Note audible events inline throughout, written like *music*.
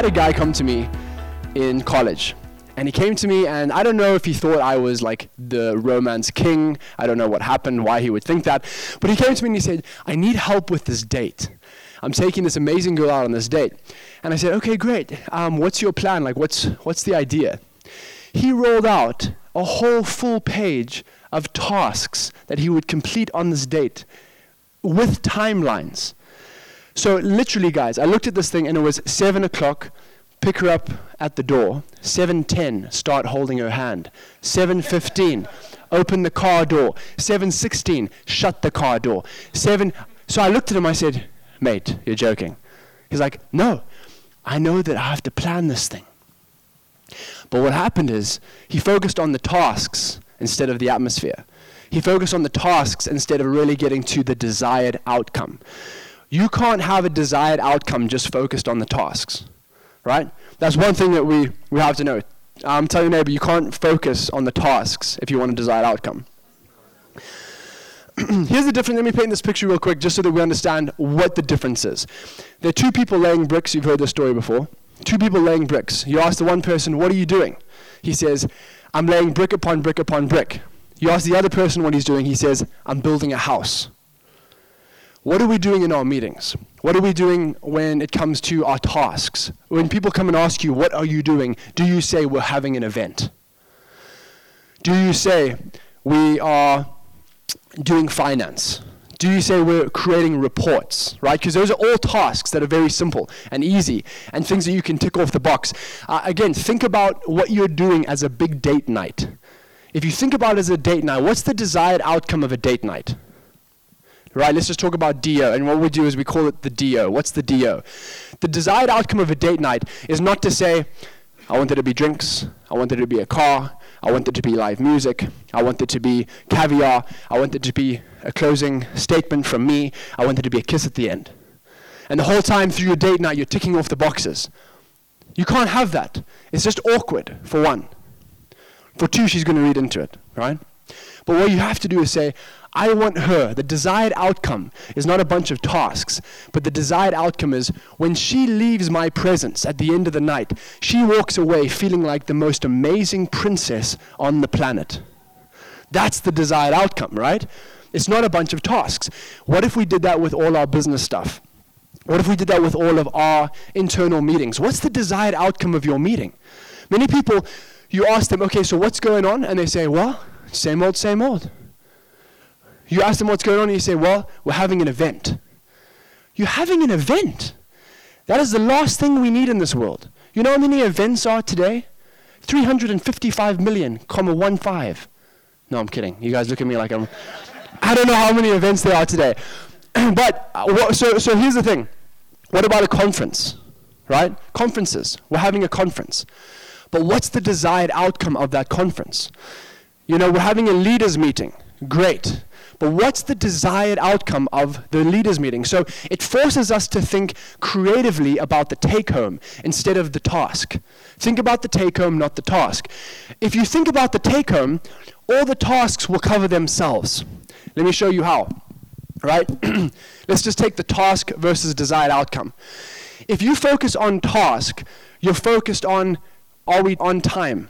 had a guy come to me in college. And he came to me, and I don't know if he thought I was like the romance king. I don't know what happened, why he would think that. But he came to me and he said, I need help with this date. I'm taking this amazing girl out on this date. And I said, okay, great. Um, what's your plan? Like, what's, what's the idea? He rolled out a whole full page of tasks that he would complete on this date with timelines. So, literally, guys, I looked at this thing and it was 7 o'clock, pick her up at the door. 7:10, start holding her hand. 7:15, open the car door. 7:16, shut the car door. 7 So I looked at him I said, "Mate, you're joking." He's like, "No. I know that I have to plan this thing." But what happened is he focused on the tasks instead of the atmosphere. He focused on the tasks instead of really getting to the desired outcome. You can't have a desired outcome just focused on the tasks, right? That's one thing that we, we have to know. I'm telling your neighbor, you can't focus on the tasks if you want a desired outcome. *clears throat* Here's the difference. Let me paint this picture real quick just so that we understand what the difference is. There are two people laying bricks. You've heard this story before. Two people laying bricks. You ask the one person, What are you doing? He says, I'm laying brick upon brick upon brick. You ask the other person what he's doing. He says, I'm building a house. What are we doing in our meetings? What are we doing when it comes to our tasks? When people come and ask you, What are you doing? Do you say, We're having an event? Do you say, We are doing finance? Do you say we're creating reports, right? Because those are all tasks that are very simple and easy and things that you can tick off the box. Uh, again, think about what you're doing as a big date night. If you think about it as a date night, what's the desired outcome of a date night? Right, let's just talk about DO. And what we do is we call it the DO. What's the DO? The desired outcome of a date night is not to say, I want there to be drinks, I want there to be a car, I want there to be live music, I want there to be caviar, I want there to be a closing statement from me, I want there to be a kiss at the end. And the whole time through your date night, you're ticking off the boxes. You can't have that. It's just awkward, for one. For two, she's going to read into it, right? But what you have to do is say, I want her. The desired outcome is not a bunch of tasks, but the desired outcome is when she leaves my presence at the end of the night, she walks away feeling like the most amazing princess on the planet. That's the desired outcome, right? It's not a bunch of tasks. What if we did that with all our business stuff? What if we did that with all of our internal meetings? What's the desired outcome of your meeting? Many people, you ask them, okay, so what's going on? And they say, well, same old, same old. You ask them what's going on, and you say, Well, we're having an event. You're having an event. That is the last thing we need in this world. You know how many events are today? 355 million, comma one five. No, I'm kidding. You guys look at me like I'm. I don't know how many events there are today. *clears throat* but uh, so so here's the thing. What about a conference? Right? Conferences. We're having a conference. But what's the desired outcome of that conference? You know, we're having a leaders meeting. Great. But what's the desired outcome of the leaders meeting? So it forces us to think creatively about the take home instead of the task. Think about the take home, not the task. If you think about the take home, all the tasks will cover themselves. Let me show you how. Right? *clears throat* Let's just take the task versus desired outcome. If you focus on task, you're focused on are we on time?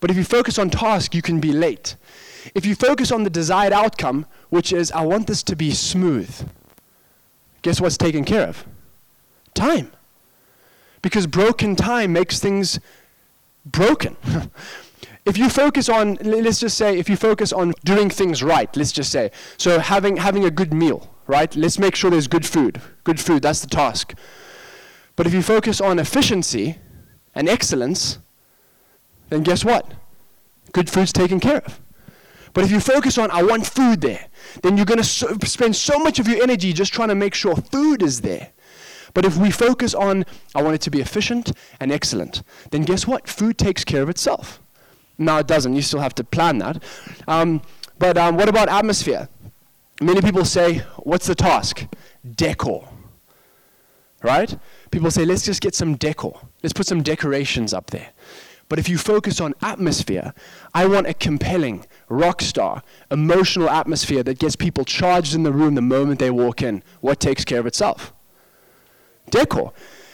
But if you focus on task, you can be late. If you focus on the desired outcome, which is, I want this to be smooth, guess what's taken care of? Time. Because broken time makes things broken. *laughs* if you focus on, let's just say, if you focus on doing things right, let's just say, so having, having a good meal, right? Let's make sure there's good food. Good food, that's the task. But if you focus on efficiency and excellence, then guess what? Good food's taken care of. But if you focus on, I want food there, then you're going to so spend so much of your energy just trying to make sure food is there. But if we focus on, I want it to be efficient and excellent, then guess what? Food takes care of itself. No, it doesn't. You still have to plan that. Um, but um, what about atmosphere? Many people say, what's the task? Decor. Right? People say, let's just get some decor. Let's put some decorations up there. But if you focus on atmosphere, I want a compelling, rock star, emotional atmosphere that gets people charged in the room the moment they walk in. What takes care of itself? Decor.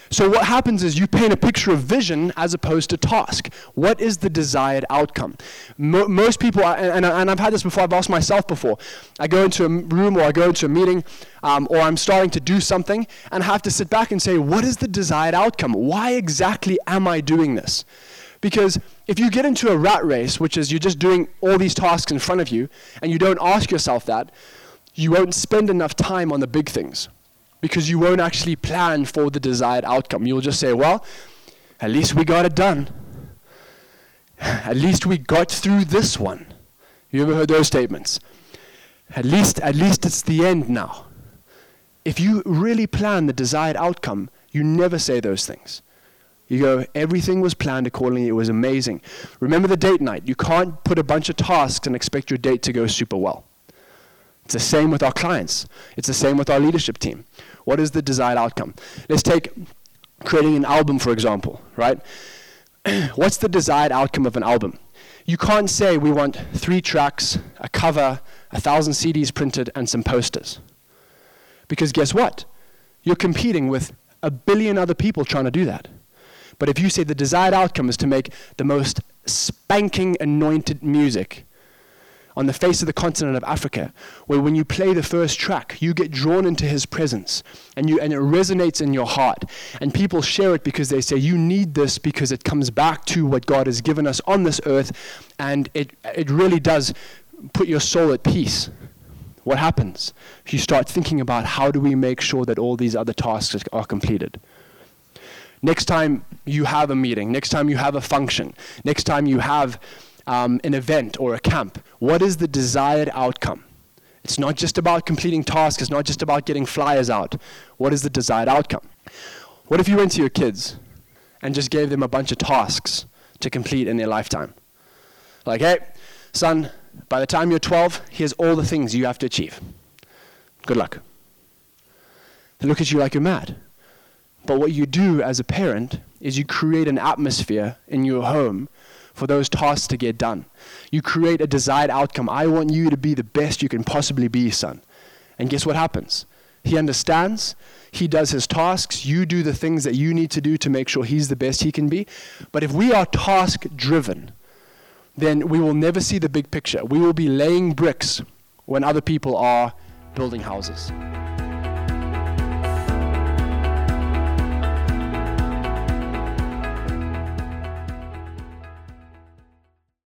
So, what happens is you paint a picture of vision as opposed to task. What is the desired outcome? Mo- most people, and, and, and, I've had this before, I've asked myself before. I go into a room or I go into a meeting um, or I'm starting to do something and have to sit back and say, What is the desired outcome? Why exactly am I doing this? Because if you get into a rat race, which is you're just doing all these tasks in front of you, and you don't ask yourself that, you won't spend enough time on the big things because you won't actually plan for the desired outcome. You'll just say, well, at least we got it done. At least we got through this one. You ever heard those statements? At least, at least it's the end now. If you really plan the desired outcome, you never say those things. You go, everything was planned accordingly, it was amazing. Remember the date night. You can't put a bunch of tasks and expect your date to go super well. It's the same with our clients. It's the same with our leadership team. What is the desired outcome? Let's take creating an album, for example, right? *clears throat* What's the desired outcome of an album? You can't say we want three tracks, a cover, a thousand CDs printed, and some posters. Because guess what? You're competing with a billion other people trying to do that. But if you say the desired outcome is to make the most spanking anointed music, on the face of the continent of Africa, where when you play the first track, you get drawn into his presence and, you, and it resonates in your heart. And people share it because they say, You need this because it comes back to what God has given us on this earth, and it, it really does put your soul at peace. What happens? You start thinking about how do we make sure that all these other tasks are completed. Next time you have a meeting, next time you have a function, next time you have um, an event or a camp? What is the desired outcome? It's not just about completing tasks, it's not just about getting flyers out. What is the desired outcome? What if you went to your kids and just gave them a bunch of tasks to complete in their lifetime? Like, hey, son, by the time you're 12, here's all the things you have to achieve. Good luck. They look at you like you're mad. But what you do as a parent is you create an atmosphere in your home for those tasks to get done. You create a desired outcome. I want you to be the best you can possibly be, son. And guess what happens? He understands. He does his tasks. You do the things that you need to do to make sure he's the best he can be. But if we are task driven, then we will never see the big picture. We will be laying bricks when other people are building houses.